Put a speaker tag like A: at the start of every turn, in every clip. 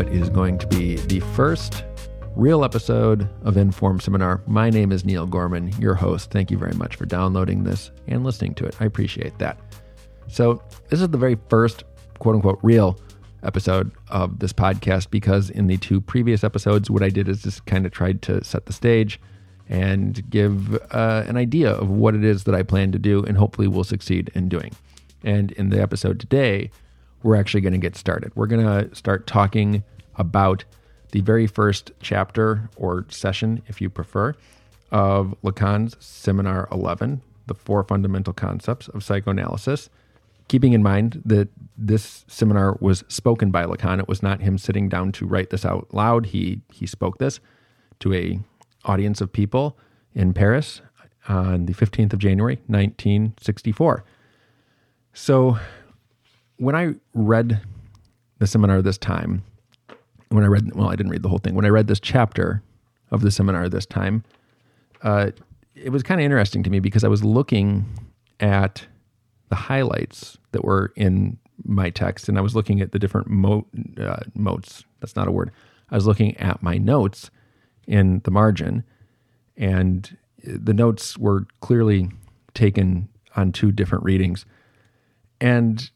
A: what is going to be the first real episode of Inform Seminar. My name is Neil Gorman, your host. Thank you very much for downloading this and listening to it. I appreciate that. So, this is the very first quote unquote real episode of this podcast because in the two previous episodes, what I did is just kind of tried to set the stage and give uh, an idea of what it is that I plan to do and hopefully will succeed in doing. And in the episode today, we're actually going to get started. We're going to start talking about the very first chapter or session, if you prefer, of Lacan's Seminar 11, The Four Fundamental Concepts of Psychoanalysis. Keeping in mind that this seminar was spoken by Lacan, it was not him sitting down to write this out loud. He he spoke this to a audience of people in Paris on the 15th of January, 1964. So when I read the seminar this time, when I read, well, I didn't read the whole thing. When I read this chapter of the seminar this time, uh, it was kind of interesting to me because I was looking at the highlights that were in my text and I was looking at the different mo- uh, modes. That's not a word. I was looking at my notes in the margin, and the notes were clearly taken on two different readings. And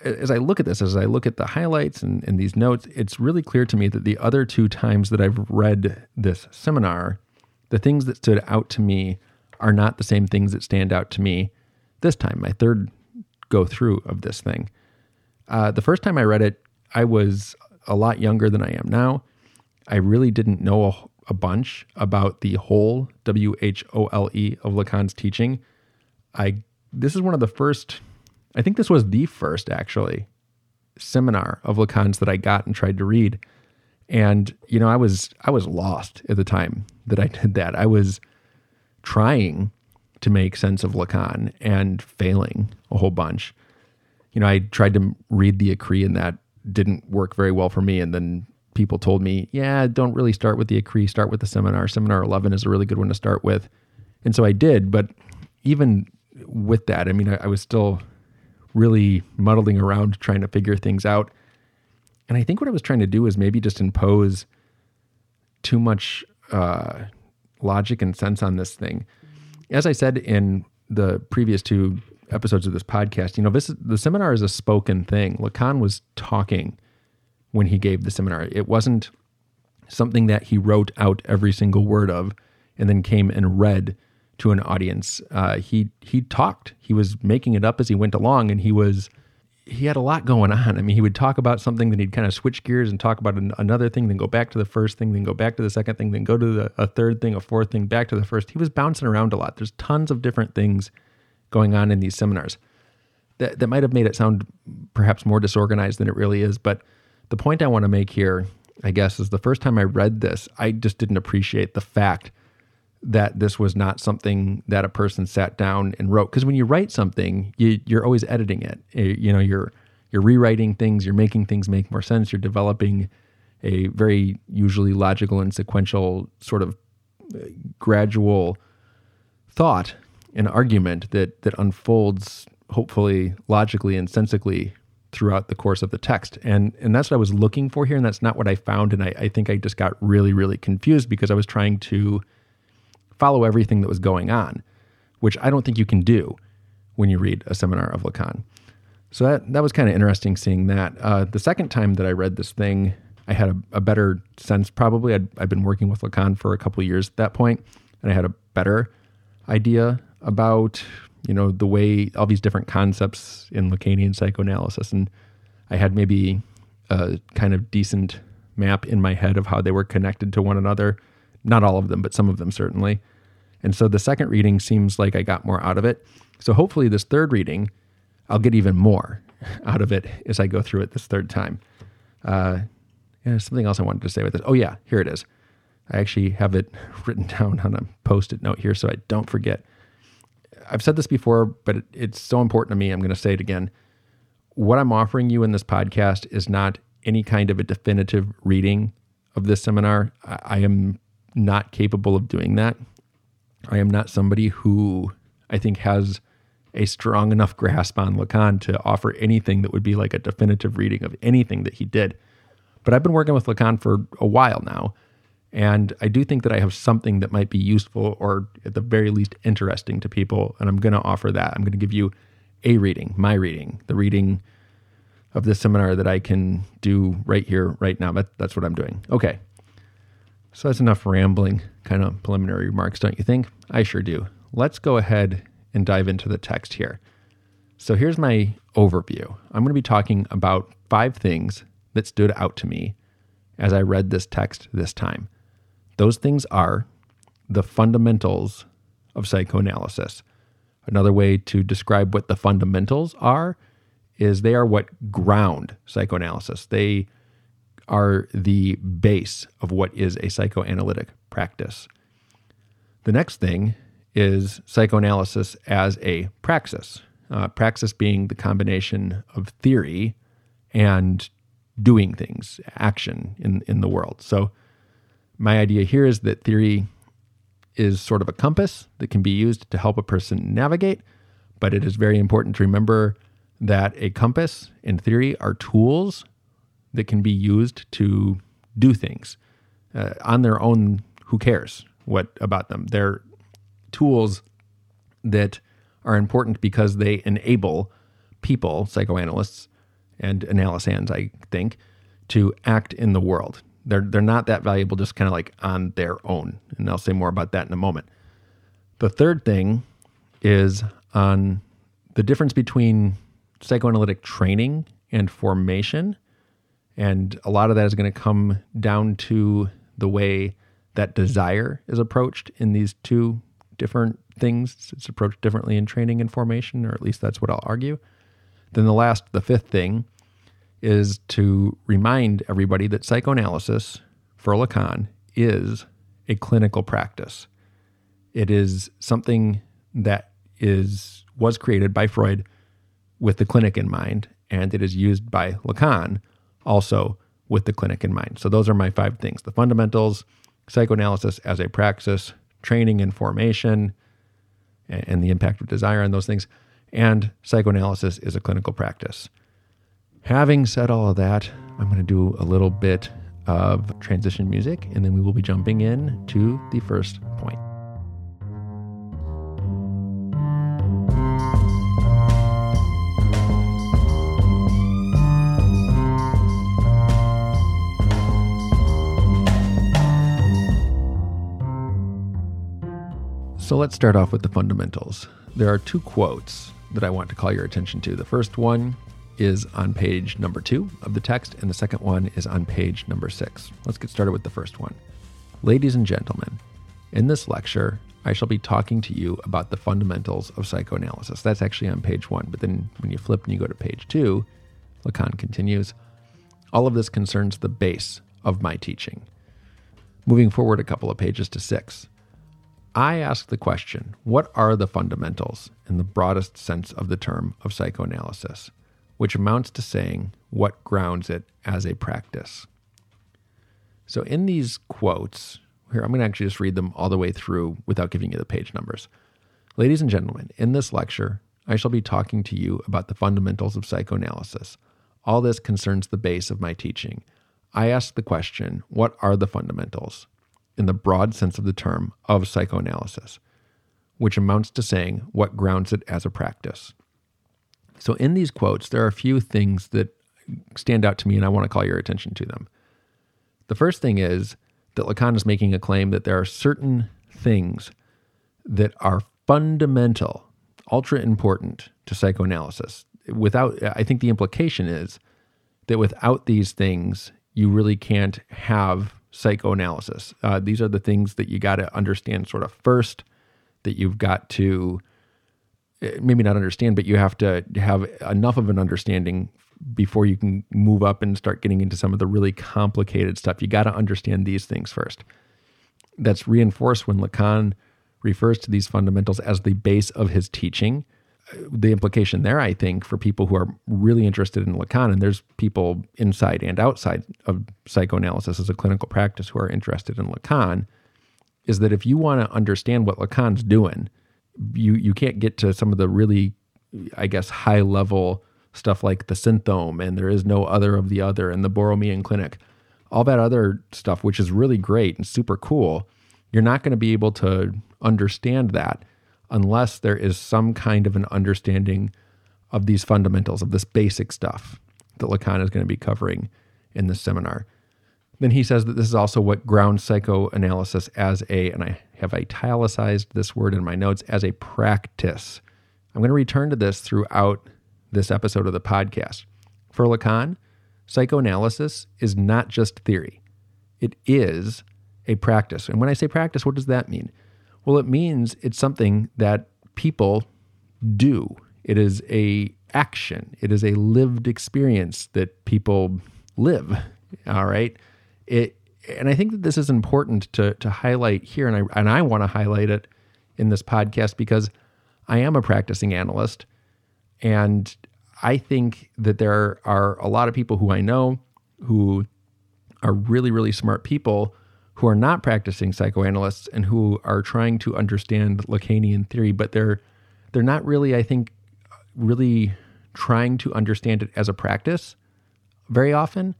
A: as I look at this, as I look at the highlights and, and these notes, it's really clear to me that the other two times that I've read this seminar, the things that stood out to me are not the same things that stand out to me this time, my third go through of this thing. Uh, the first time I read it, I was a lot younger than I am now. I really didn't know a, a bunch about the whole W H O L E of Lacan's teaching. I this is one of the first I think this was the first actually seminar of Lacan's that I got and tried to read. And you know, I was I was lost at the time that I did that. I was trying to make sense of Lacan and failing a whole bunch. You know, I tried to read the Écrits and that didn't work very well for me. And then people told me, yeah, don't really start with the Écrits, start with the seminar. Seminar 11 is a really good one to start with. And so I did. But even with that, I mean, I, I was still really muddling around trying to figure things out. And I think what I was trying to do is maybe just impose too much uh, logic and sense on this thing. As I said in the previous two episodes of this podcast, you know, this the seminar is a spoken thing. Lacan was talking when he gave the seminar. It wasn't something that he wrote out every single word of and then came and read to an audience. Uh, he he talked. He was making it up as he went along, and he was he had a lot going on. I mean, he would talk about something, then he'd kind of switch gears and talk about an, another thing, then go back to the first thing, then go back to the second thing, then go to the, a third thing, a fourth thing, back to the first. He was bouncing around a lot. There's tons of different things going on in these seminars. That that might have made it sound perhaps more disorganized than it really is, but the point I want to make here, I guess, is the first time I read this, I just didn't appreciate the fact that this was not something that a person sat down and wrote. Because when you write something you, you're always editing it. Eh, you know you're you're rewriting things you're making things make more sense you're developing a very usually logical and sequential sort of eh, gradual thought and argument that that unfolds hopefully logically and sensically throughout the course of the text. And and that's what i was looking for here and that's not what i found and i, I think i just got really really confused because i was trying to follow everything that was going on, which I don't think you can do when you read a seminar of Lacan. So that that was kind of interesting seeing that. Uh, the second time that I read this thing, I had a, a better sense. Probably I'd, I'd been working with Lacan for a couple years at that point, and I had a better idea about you know the way all these different concepts in Lacanian psychoanalysis, and I had maybe a kind of decent map in my head of how they were connected to one another. Not all of them, but some of them certainly. And so the second reading seems like I got more out of it. So hopefully, this third reading, I'll get even more out of it as I go through it this third time. Uh, yeah, something else I wanted to say with this. Oh, yeah, here it is. I actually have it written down on a post it note here so I don't forget. I've said this before, but it, it's so important to me. I'm going to say it again. What I'm offering you in this podcast is not any kind of a definitive reading of this seminar. I, I am not capable of doing that. I am not somebody who I think has a strong enough grasp on Lacan to offer anything that would be like a definitive reading of anything that he did. But I've been working with Lacan for a while now. And I do think that I have something that might be useful or at the very least interesting to people. And I'm going to offer that. I'm going to give you a reading, my reading, the reading of this seminar that I can do right here, right now. That, that's what I'm doing. Okay. So that's enough rambling, kind of preliminary remarks, don't you think? I sure do. Let's go ahead and dive into the text here. So here's my overview. I'm going to be talking about five things that stood out to me as I read this text this time. Those things are the fundamentals of psychoanalysis. Another way to describe what the fundamentals are is they are what ground psychoanalysis. They are the base of what is a psychoanalytic practice. The next thing is psychoanalysis as a praxis. Uh, praxis being the combination of theory and doing things, action in, in the world. So, my idea here is that theory is sort of a compass that can be used to help a person navigate, but it is very important to remember that a compass and theory are tools that can be used to do things uh, on their own. Who cares what about them? They're tools that are important because they enable people, psychoanalysts and analysands, I think, to act in the world. They're they're not that valuable just kind of like on their own. And I'll say more about that in a moment. The third thing is on the difference between psychoanalytic training and formation. And a lot of that is going to come down to the way that desire is approached in these two different things. It's approached differently in training and formation, or at least that's what I'll argue. Then the last, the fifth thing is to remind everybody that psychoanalysis for Lacan is a clinical practice. It is something that is was created by Freud with the clinic in mind, and it is used by Lacan also with the clinic in mind. So those are my five things: the fundamentals, psychoanalysis as a praxis, training and formation, and the impact of desire on those things, and psychoanalysis is a clinical practice. Having said all of that, I'm going to do a little bit of transition music, and then we will be jumping in to the first point. So let's start off with the fundamentals. There are two quotes that I want to call your attention to. The first one is on page number two of the text, and the second one is on page number six. Let's get started with the first one. Ladies and gentlemen, in this lecture, I shall be talking to you about the fundamentals of psychoanalysis. That's actually on page one, but then when you flip and you go to page two, Lacan continues All of this concerns the base of my teaching. Moving forward a couple of pages to six, I ask the question what are the fundamentals in the broadest sense of the term of psychoanalysis? which amounts to saying what grounds it as a practice. So, in these quotes, here I'm going to actually just read them all the way through without giving you the page numbers. Ladies and gentlemen, in this lecture, I shall be talking to you about the fundamentals of psychoanalysis. All this concerns the base of my teaching. I ask the question what are the fundamentals, in the broad sense of the term, of psychoanalysis, which amounts to saying what grounds it as a practice. So, in these quotes, there are a few things that stand out to me, and I want to call your attention to them. The first thing is that Lacan is making a claim that there are certain things that are fundamental, ultra important to psychoanalysis. Without, I think the implication is that without these things, you really can't have psychoanalysis. Uh, these are the things that you got to understand sort of first, that you've got to Eh, maybe not understand, but you have to have enough of an understanding before you can move up and start getting into some of the really complicated stuff. You got to understand these things first. That's reinforced when Lacan refers to these fundamentals as the base of his teaching. The implication there, I think, for people who are really interested in Lacan, and there's people inside and outside of psychoanalysis as a clinical practice who are interested in Lacan, is that if you want to understand what Lacan's doing, you you can't get to some of the really, I guess, high level stuff like the sinthome and there is no other of the other and the Borromean clinic. All that other stuff, which is really great and super cool, you're not going to be able to understand that unless there is some kind of an understanding of these fundamentals, of this basic stuff that Lacan is going to be covering in this seminar. Then he says that this is also what ground psychoanalysis as a, and I have italicized this word in my notes, as a practice. I'm going to return to this throughout this episode of the podcast. For Lacan, psychoanalysis is not just theory, it is a practice. And when I say practice, what does that mean? Well, it means it's something that people do. It is a action. It is a lived experience that people live. All right. It and I think that this is important to to highlight here, and I and I want to highlight it in this podcast because I am a practicing analyst, and I think that there are a lot of people who I know who are really really smart people who are not practicing psychoanalysts and who are trying to understand Lacanian theory, but they're they're not really, I think, really trying to understand it as a practice very often.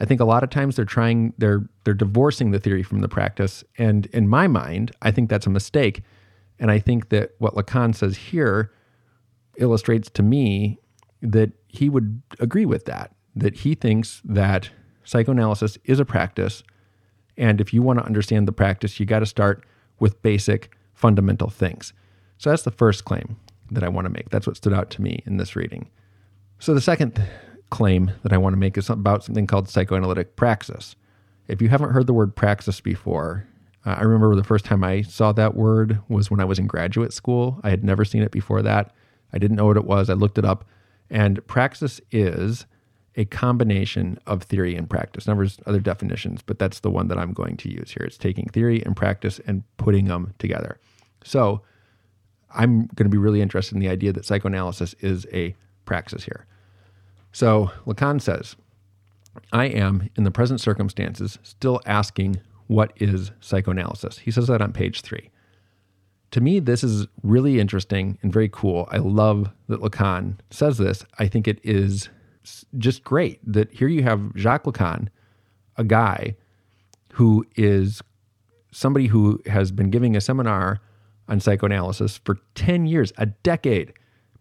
A: I think a lot of times they're trying they're they're divorcing the theory from the practice. And in my mind, I think that's a mistake. And I think that what Lacan says here illustrates to me that he would agree with that, that he thinks that psychoanalysis is a practice. And if you want to understand the practice, you got to start with basic fundamental things. So that's the first claim that I want to make. That's what stood out to me in this reading. So the second claim that I want to make is about something called psychoanalytic praxis. If you haven't heard the word praxis before, uh, I remember the first time I saw that word was when I was in graduate school. I had never seen it before that. I didn't know what it was. I looked it up. And praxis is a combination of theory and practice. Now, there's other definitions, but that's the one that I'm going to use here. It's taking theory and practice and putting them together. So I'm going to be really interested in the idea that psychoanalysis is a praxis here. So Lacan says, I am, in the present circumstances, still asking what is psychoanalysis. He says that on page three. To me, this is really interesting and very cool. I love that Lacan says this. I think it is just great that here you have Jacques Lacan, a guy who is somebody who has been giving a seminar on psychoanalysis for 10 years, a decade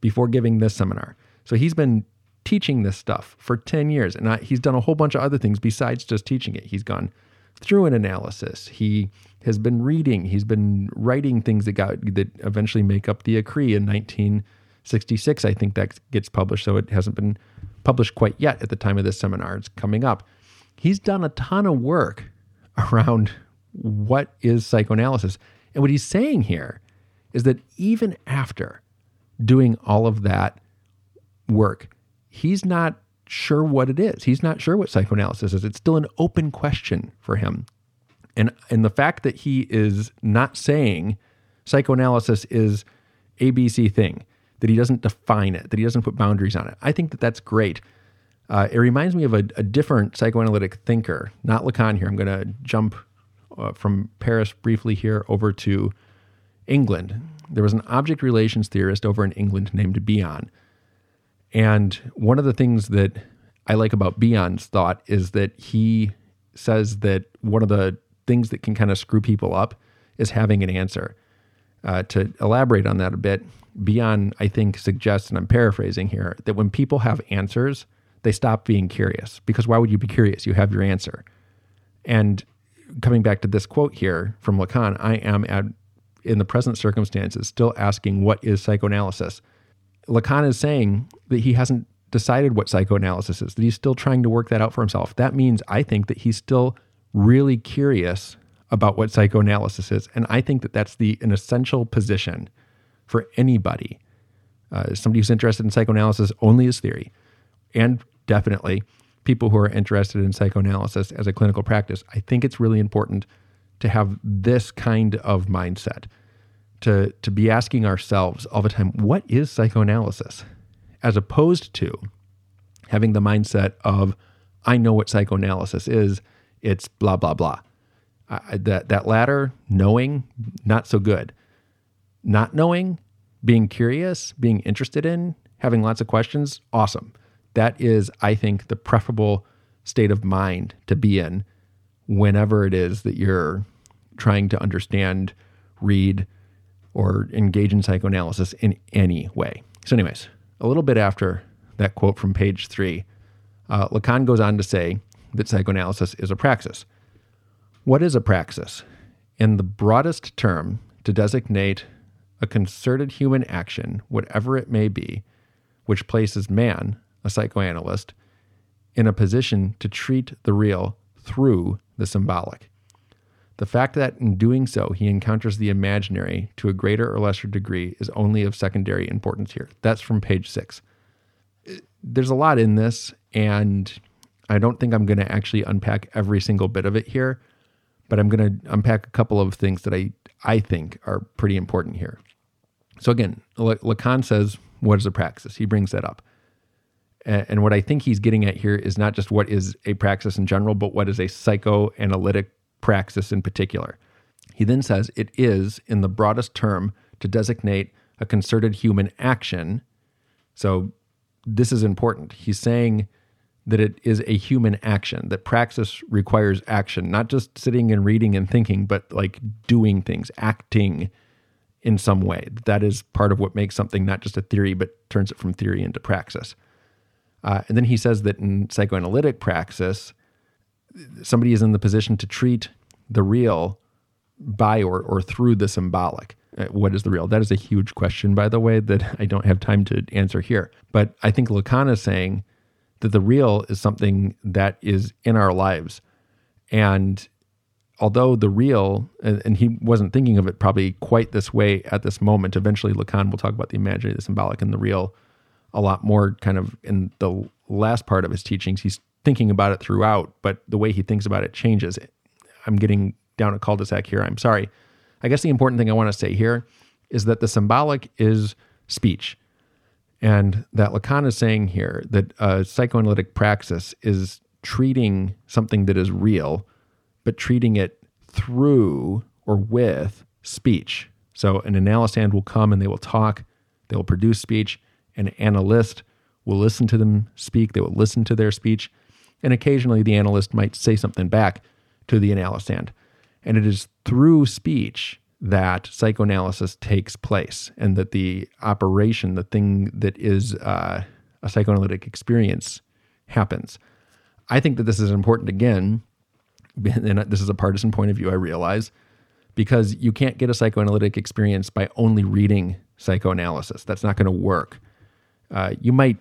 A: before giving this seminar. So he's been teaching this stuff for 10 years and I, he's done a whole bunch of other things besides just teaching it. He's gone through an analysis. He has been reading, he's been writing things that got that eventually make up the Écrits in 1966. I think that gets published, so it hasn't been published quite yet at the time of this seminar. It's coming up. He's done a ton of work around what is psychoanalysis. And what he's saying here is that even after doing all of that work, he's not sure what it is. He's not sure what psychoanalysis is. It's still an open question for him. And and the fact that he is not saying psychoanalysis is ABC thing that he doesn't define it, that he doesn't put boundaries on it. I think that that's great. Uh, it reminds me of a, a, different psychoanalytic thinker, not Lacan here. I'm going to jump uh, from Paris briefly here over to England. There was an object relations theorist over in England named Bion. And one of the things that I like about Bion's thought is that he says that one of the things that can kind of screw people up is having an answer. Uh, to elaborate on that a bit, Bion, I think, suggests, and I'm paraphrasing here, that when people have answers, they stop being curious. Because why would you be curious? You have your answer. And coming back to this quote here from Lacan, I am at, in the present circumstances still asking what is psychoanalysis. Lacan is saying that he hasn't decided what psychoanalysis is, that he's still trying to work that out for himself. That means I think that he's still really curious about what psychoanalysis is. And I think that that's the an essential position for anybody, uh, somebody who's interested in psychoanalysis only as theory, and definitely people who are interested in psychoanalysis as a clinical practice. I think it's really important to have this kind of mindset, to, to be asking ourselves all the time, what is psychoanalysis? As opposed to having the mindset of, I know what psychoanalysis is, it's blah, blah, blah. I, that, that latter, knowing, not so good not knowing, being curious, being interested in, having lots of questions, awesome. That is, I think, the preferable state of mind to be in whenever it is that you're trying to understand, read, or engage in psychoanalysis in any way. So, anyways, a little bit after that quote from page three, uh, Lacan goes on to say that psychoanalysis is a praxis. What is a praxis? In the broadest term, to designate a concerted human action, whatever it may be, which places man, a psychoanalyst, in a position to treat the real through the symbolic. The fact that in doing so he encounters the imaginary to a greater or lesser degree is only of secondary importance here. That's from page six. There's a lot in this, and I don't think I'm going to actually unpack every single bit of it here, but I'm going to unpack a couple of things that I, I think are pretty important here. So, again, Lacan says, What is a praxis? He brings that up. And what I think he's getting at here is not just what is a praxis in general, but what is a psychoanalytic praxis in particular. He then says it is, in the broadest term, to designate a concerted human action. So this is important. He's saying that it is a human action, that praxis requires action, not just sitting and reading and thinking, but like doing things, acting in some way. That is part of what makes something not just a theory, but turns it from theory into praxis. Uh, and then he says that in psychoanalytic praxis, somebody is in the position to treat the real by or, or through the symbolic. Uh, what is the real? That is a huge question, by the way, that I don't have time to answer here. But I think Lacan is saying that the real is something that is in our lives. And although the real, and, and, he wasn't thinking of it probably quite this way at this moment, eventually Lacan will talk about the imaginary, the symbolic, and the real a lot more kind of in the last part of his teachings. He's thinking about it throughout, but the way he thinks about it changes. I'm getting down a cul-de-sac here. I'm sorry. I guess the important thing I want to say here is that the symbolic is speech. And that Lacan is saying here that psychoanalytic praxis is treating something that is real, but treating it through or with speech. So an analysand will come and they will talk, they will produce speech. An analyst will listen to them speak, they will listen to their speech, and occasionally the analyst might say something back to the analysand. And it is through speech that psychoanalysis takes place and that the operation, the thing that is uh, a psychoanalytic experience, happens. I think that this is important again, and this is a partisan point of view, I realize, because you can't get a psychoanalytic experience by only reading psychoanalysis. That's not going to work. Uh, you might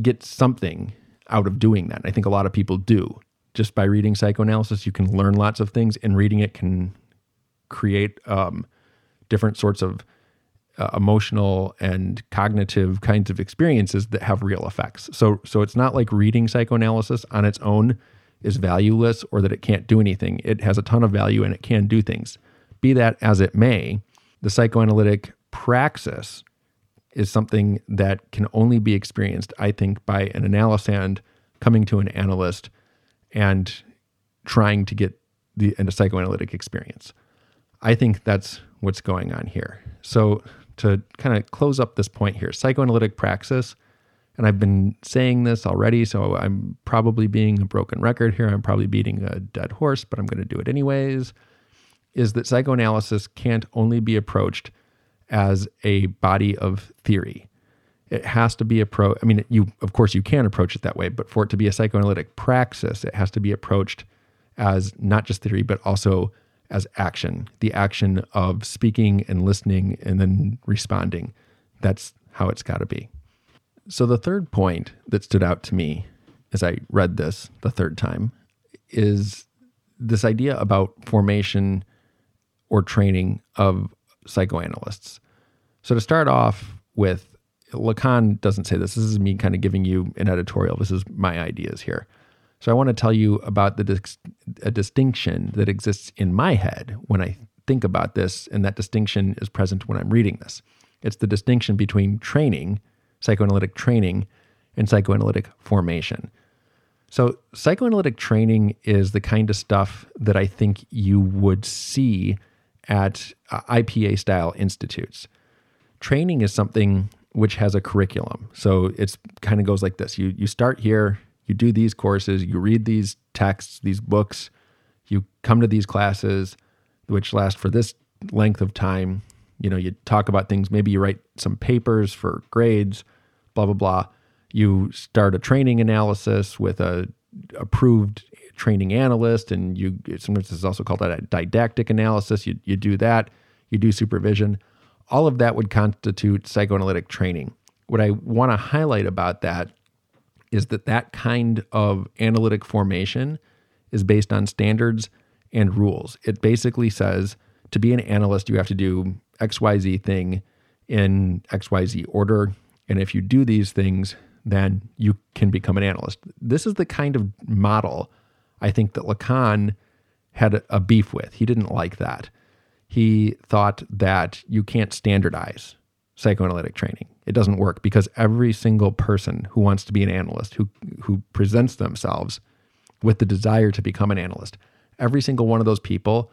A: get something out of doing that. I think a lot of people do. Just by reading psychoanalysis, you can learn lots of things, and reading it can create um, different sorts of uh, emotional and cognitive kinds of experiences that have real effects. So, so it's not like reading psychoanalysis on its own is valueless or that it can't do anything. It has a ton of value and it can do things. Be that as it may, the psychoanalytic praxis is something that can only be experienced, I think, by an analysand coming to an analyst and trying to get the and a psychoanalytic experience. I think that's what's going on here. So to kind of close up this point here, psychoanalytic praxis, and I've been saying this already, so I'm probably being a broken record here. I'm probably beating a dead horse, but I'm going to do it anyways. Is that psychoanalysis can't only be approached as a body of theory. It has to be approached. I mean, you of course you can approach it that way, but for it to be a psychoanalytic praxis, it has to be approached as not just theory, but also as action. The action of speaking and listening and then responding. That's how it's got to be. So the third point that stood out to me as I read this the third time is this idea about formation or training of psychoanalysts. So to start off with, Lacan doesn't say this. This is me kind of giving you an editorial. This is my ideas here. So I want to tell you about the dis- a distinction that exists in my head when I think about this, and that distinction is present when I'm reading this. It's the distinction between training, psychoanalytic training, and psychoanalytic formation. So, psychoanalytic training is the kind of stuff that I think you would see at uh, IPA style institutes. Training is something which has a curriculum. So it's kind of goes like this. You you start here, You do these courses, you read these texts, these books, you come to these classes, which last for this length of time. You know, you talk about things, maybe you write some papers for grades, blah, blah, blah. You start a training analysis with a approved training analyst, and you sometimes it's also called that a didactic analysis. You, you do that, you do supervision. All of that would constitute psychoanalytic training. What I want to highlight about that is that that kind of analytic formation is based on standards and rules. It basically says to be an analyst, you have to do XYZ thing in XYZ order. And if you do these things, then you can become an analyst. This is the kind of model I think that Lacan had a beef with. He didn't like that. He thought that you can't standardize psychoanalytic training. It doesn't work because every single person who wants to be an analyst, who who presents themselves with the desire to become an analyst, every single one of those people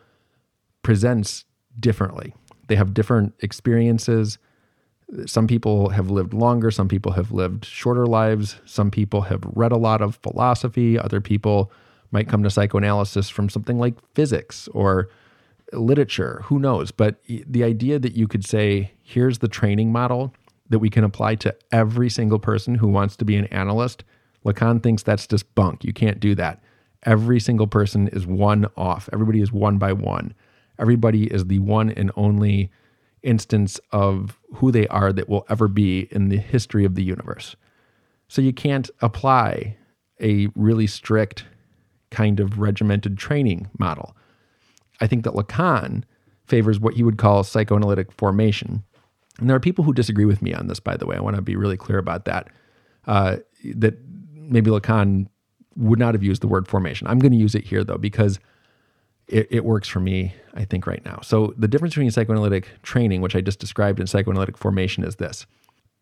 A: presents differently. They have different experiences. Some people have lived longer, some people have lived shorter lives, some people have read a lot of philosophy, other people might come to psychoanalysis from something like physics or literature, who knows? But the idea that you could say, here's the training model that we can apply to every single person who wants to be an analyst, Lacan thinks that's just bunk. You can't do that. Every single person is one off. Everybody is one by one. Everybody is the one and only instance of who they are that will ever be in the history of the universe. So you can't apply a really strict kind of regimented training model. I think that Lacan favors what he would call psychoanalytic formation. And there are people who disagree with me on this, by the way. I want to be really clear about that. Uh, that maybe Lacan would not have used the word formation. I'm going to use it here though, because it, it, works for me, I think, right now. So the difference between psychoanalytic training, which I just described, and psychoanalytic formation is this.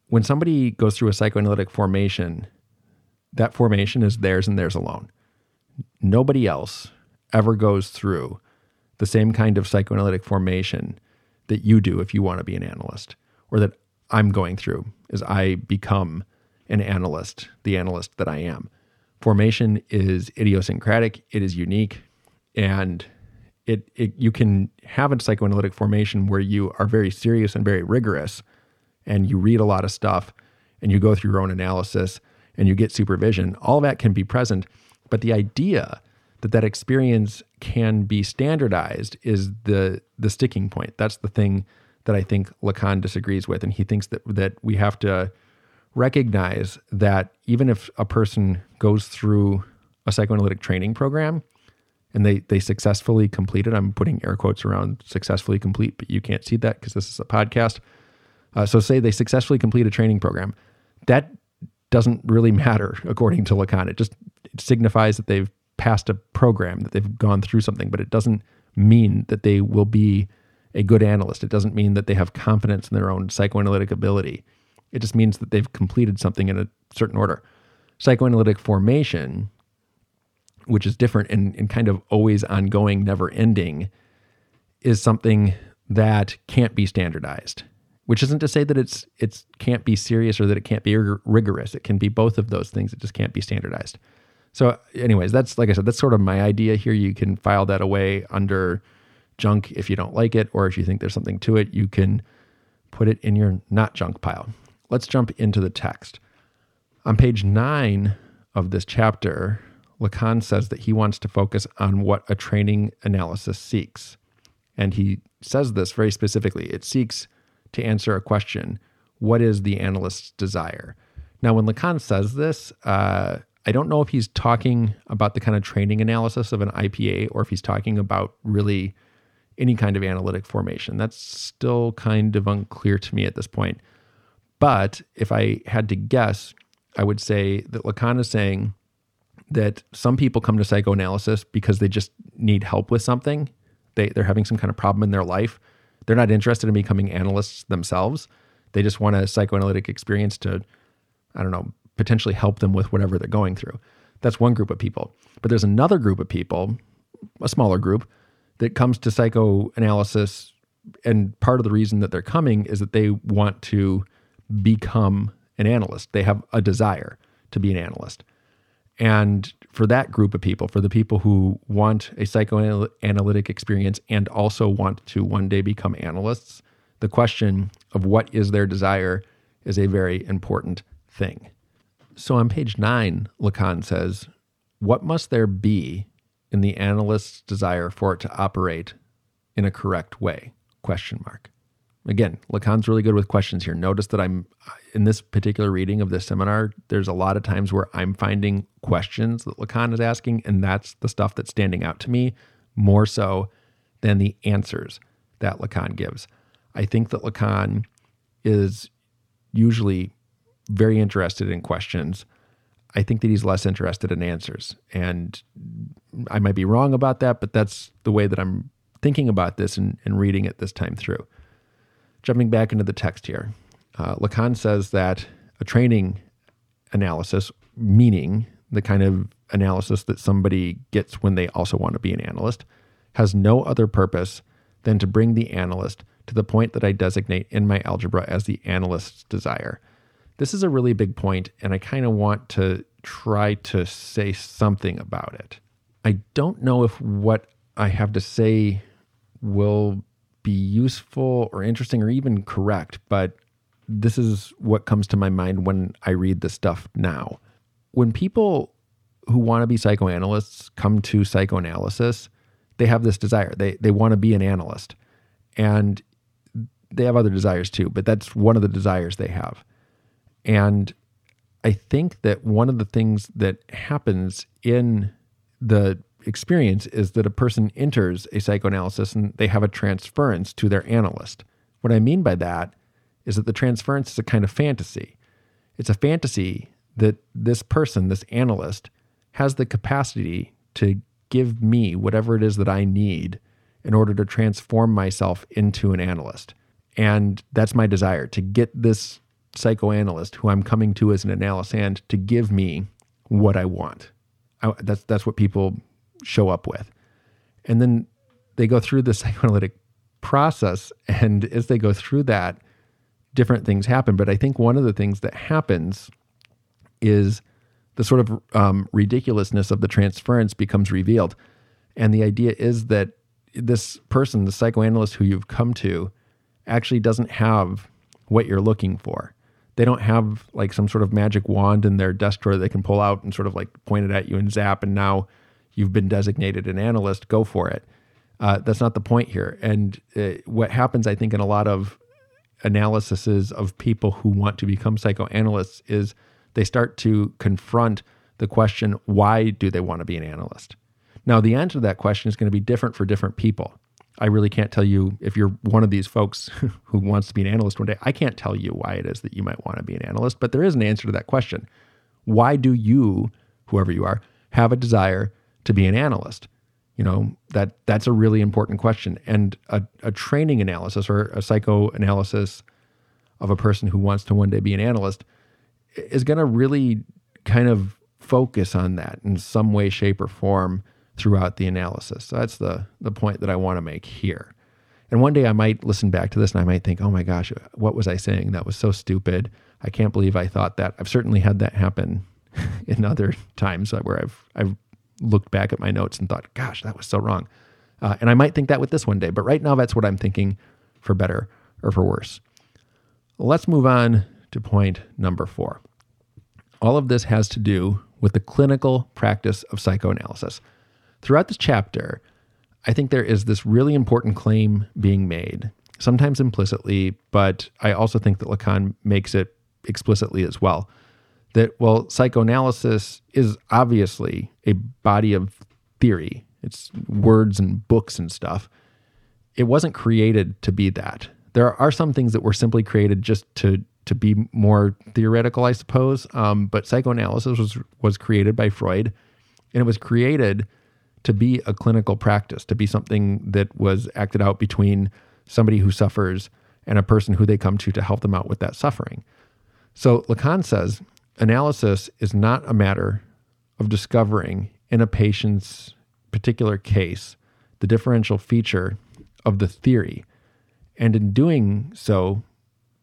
A: When somebody goes through a psychoanalytic formation, that formation is theirs and theirs alone. Nobody else ever goes through the same kind of psychoanalytic formation that you do if you want to be an analyst, or that I'm going through as I become an analyst, the analyst that I am. Formation is idiosyncratic, it is unique, and it, it you can have a psychoanalytic formation where you are very serious and very rigorous and you read a lot of stuff and you go through your own analysis and you get supervision. All that can be present, but the idea that that experience can be standardized is the the sticking point. That's the thing that I think Lacan disagrees with, and he thinks that that we have to recognize that even if a person goes through a psychoanalytic training program and they they successfully complete it, I'm putting air quotes around successfully complete, but you can't see that because this is a podcast. Uh, so say they successfully complete a training program, that doesn't really matter according to Lacan. It just it signifies that they've passed a program, that they've gone through something, but it doesn't mean that they will be a good analyst. It doesn't mean that they have confidence in their own psychoanalytic ability. It just means that they've completed something in a certain order. Psychoanalytic formation, which is different and, and kind of always ongoing, never ending, is something that can't be standardized. Which isn't to say that it's it's can't be serious or that it can't be rigorous. It can be both of those things. It just can't be standardized. So, anyways, that's like I said, that's sort of my idea here. You can file that away under junk if you don't like it, or if you think there's something to it, you can put it in your not junk pile. Let's jump into the text. On page nine of this chapter, Lacan says that he wants to focus on what a training analysis seeks. And he says this very specifically it seeks to answer a question what is the analyst's desire? Now, when Lacan says this, uh, I don't know if he's talking about the kind of training analysis of an IPA or if he's talking about really any kind of analytic formation. That's still kind of unclear to me at this point. But if I had to guess, I would say that Lacan is saying that some people come to psychoanalysis because they just need help with something. They, they're having some kind of problem in their life. They're not interested in becoming analysts themselves. They just want a psychoanalytic experience to, I don't know, potentially help them with whatever they're going through. That's one group of people. But there's another group of people, a smaller group, that comes to psychoanalysis. And part of the reason that they're coming is that they want to become an analyst. They have a desire to be an analyst. And for that group of people, for the people who want a psychoanalytic experience and also want to one day become analysts, the question of what is their desire is a very important thing. So on page nine, Lacan says, What must there be in the analyst's desire for it to operate in a correct way? Question mark. Again, Lacan's really good with questions here. Notice that I'm in this particular reading of this seminar, there's a lot of times where I'm finding questions that Lacan is asking, and that's the stuff that's standing out to me more so than the answers that Lacan gives. I think that Lacan is usually very interested in questions. I think that he's less interested in answers. And I might be wrong about that, but that's the way that I'm thinking about this and, and reading it this time through. Jumping back into the text here, uh, Lacan says that a training analysis, meaning the kind of analysis that somebody gets when they also want to be an analyst, has no other purpose than to bring the analyst to the point that I designate in my algebra as the analyst's desire. This is a really big point, and I kind of want to try to say something about it. I don't know if what I have to say will be useful or interesting or even correct, but this is what comes to my mind when I read this stuff now. When people who want to be psychoanalysts come to psychoanalysis, they have this desire. They they want to be an analyst. And they have other desires too, but that's one of the desires they have. And I think that one of the things that happens in the experience is that a person enters a psychoanalysis and they have a transference to their analyst. What I mean by that is that the transference is a kind of fantasy. It's a fantasy that this person, this analyst, has the capacity to give me whatever it is that I need in order to transform myself into an analyst. And that's my desire to get this psychoanalyst who I'm coming to as an analysand to give me what I want. I, that's that's what people show up with. And then they go through the psychoanalytic process and as they go through that different things happen, but I think one of the things that happens is the sort of um, ridiculousness of the transference becomes revealed. And the idea is that this person, the psychoanalyst who you've come to, actually doesn't have what you're looking for. They don't have like some sort of magic wand in their desk drawer they can pull out and sort of like point it at you and zap, and now you've been designated an analyst. Go for it. Uh, that's not the point here. And uh, what happens, I think, in a lot of analyses of people who want to become psychoanalysts is they start to confront the question why do they want to be an analyst? Now, the answer to that question is going to be different for different people. I really can't tell you if you're one of these folks who wants to be an analyst one day. I can't tell you why it is that you might want to be an analyst, but there is an answer to that question. Why do you, whoever you are, have a desire to be an analyst? You know, that that's a really important question. And a, a training analysis or a psychoanalysis of a person who wants to one day be an analyst is going to really kind of focus on that in some way, shape, or form throughout the analysis. So that's the the point that I want to make here. And one day I might listen back to this and I might think, "Oh my gosh, what was I saying? That was so stupid. I can't believe I thought that." I've certainly had that happen in other times where I've I've looked back at my notes and thought, "Gosh, that was so wrong." Uh, and I might think that with this one day, but right now that's what I'm thinking for better or for worse. Let's move on to point number 4. All of this has to do with the clinical practice of psychoanalysis. Throughout this chapter, I think there is this really important claim being made, sometimes implicitly, but I also think that Lacan makes it explicitly as well. That, well, psychoanalysis is obviously a body of theory, it's words and books and stuff. It wasn't created to be that. There are some things that were simply created just to to be more theoretical, I suppose. Um, but psychoanalysis was was created by Freud, and it was created to be a clinical practice, to be something that was acted out between somebody who suffers and a person who they come to to help them out with that suffering. So Lacan says analysis is not a matter of discovering in a patient's particular case the differential feature of the theory, and in doing so,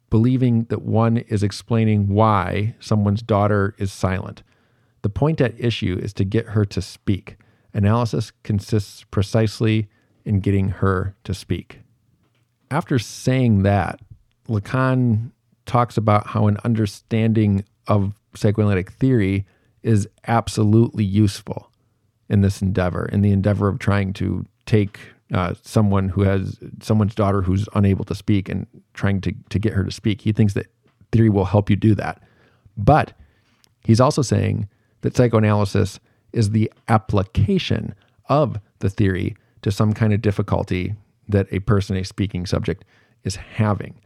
A: believing that one is explaining why someone's daughter is silent. The point at issue is to get her to speak. Analysis consists precisely in getting her to speak. After saying that, Lacan talks about how an understanding of psychoanalytic theory is absolutely useful in this endeavor, in the endeavor of trying to take uh, someone who has someone's daughter who's unable to speak and trying to, to get her to speak. He thinks that theory will help you do that. But he's also saying that psychoanalysis is the application of the theory to some kind of difficulty that a person, a speaking subject, is having.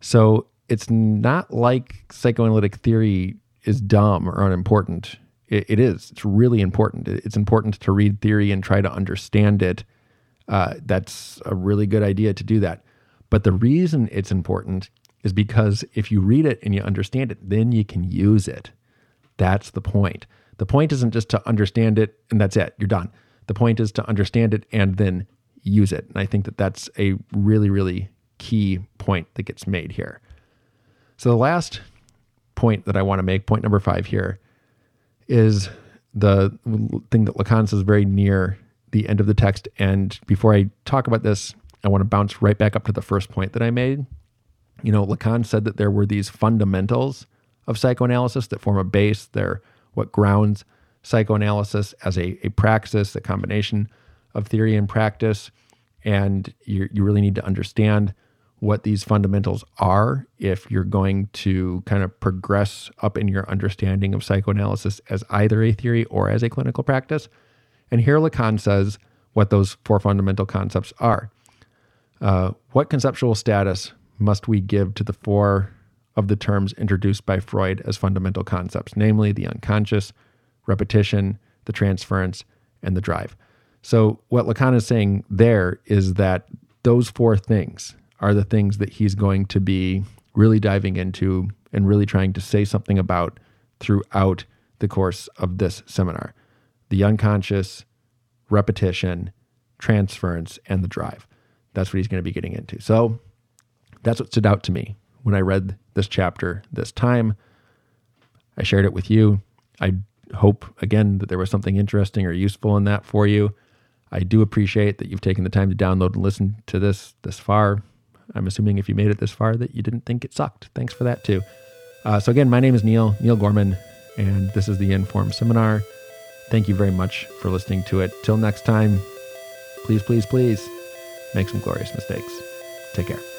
A: So it's not like psychoanalytic theory is dumb or unimportant. it, it is. It's really important. It's important to read theory and try to understand it. Uh, that's a really good idea to do that. But the reason it's important is because if you read it and you understand it, then you can use it. That's the point. The point isn't just to understand it and that's it, you're done. The point is to understand it and then use it. And I think that that's a really, really key point that gets made here. So the last point that I want to make, point number five here, is the thing that Lacan says very near the end of the text. And before I talk about this, I want to bounce right back up to the first point that I made. You know, Lacan said that there were these fundamentals of psychoanalysis that form a base. They're what grounds psychoanalysis as a, a praxis, a combination of theory and practice. And you, you really need to understand what these fundamentals are if you're going to kind of progress up in your understanding of psychoanalysis as either a theory or as a clinical practice. And here Lacan says what those four fundamental concepts are. Uh, what conceptual status must we give to the four of the terms introduced by Freud as fundamental concepts, namely the unconscious, repetition, the transference, and the drive? So, what Lacan is saying there is that those four things are the things that he's going to be really diving into and really trying to say something about throughout the course of this seminar the unconscious, repetition, transference, and the drive. That's what he's going to be getting into. So that's what stood out to me when I read this chapter this time. I shared it with you. I hope, again, that there was something interesting or useful in that for you. I do appreciate that you've taken the time to download and listen to this this far. I'm assuming if you made it this far that you didn't think it sucked. Thanks for that too. Uh, so again, my name is Neil Neil Gorman, and this is the Inform Seminar. Thank you very much for listening to it. Till next time, please, please, please make some glorious mistakes. Take care.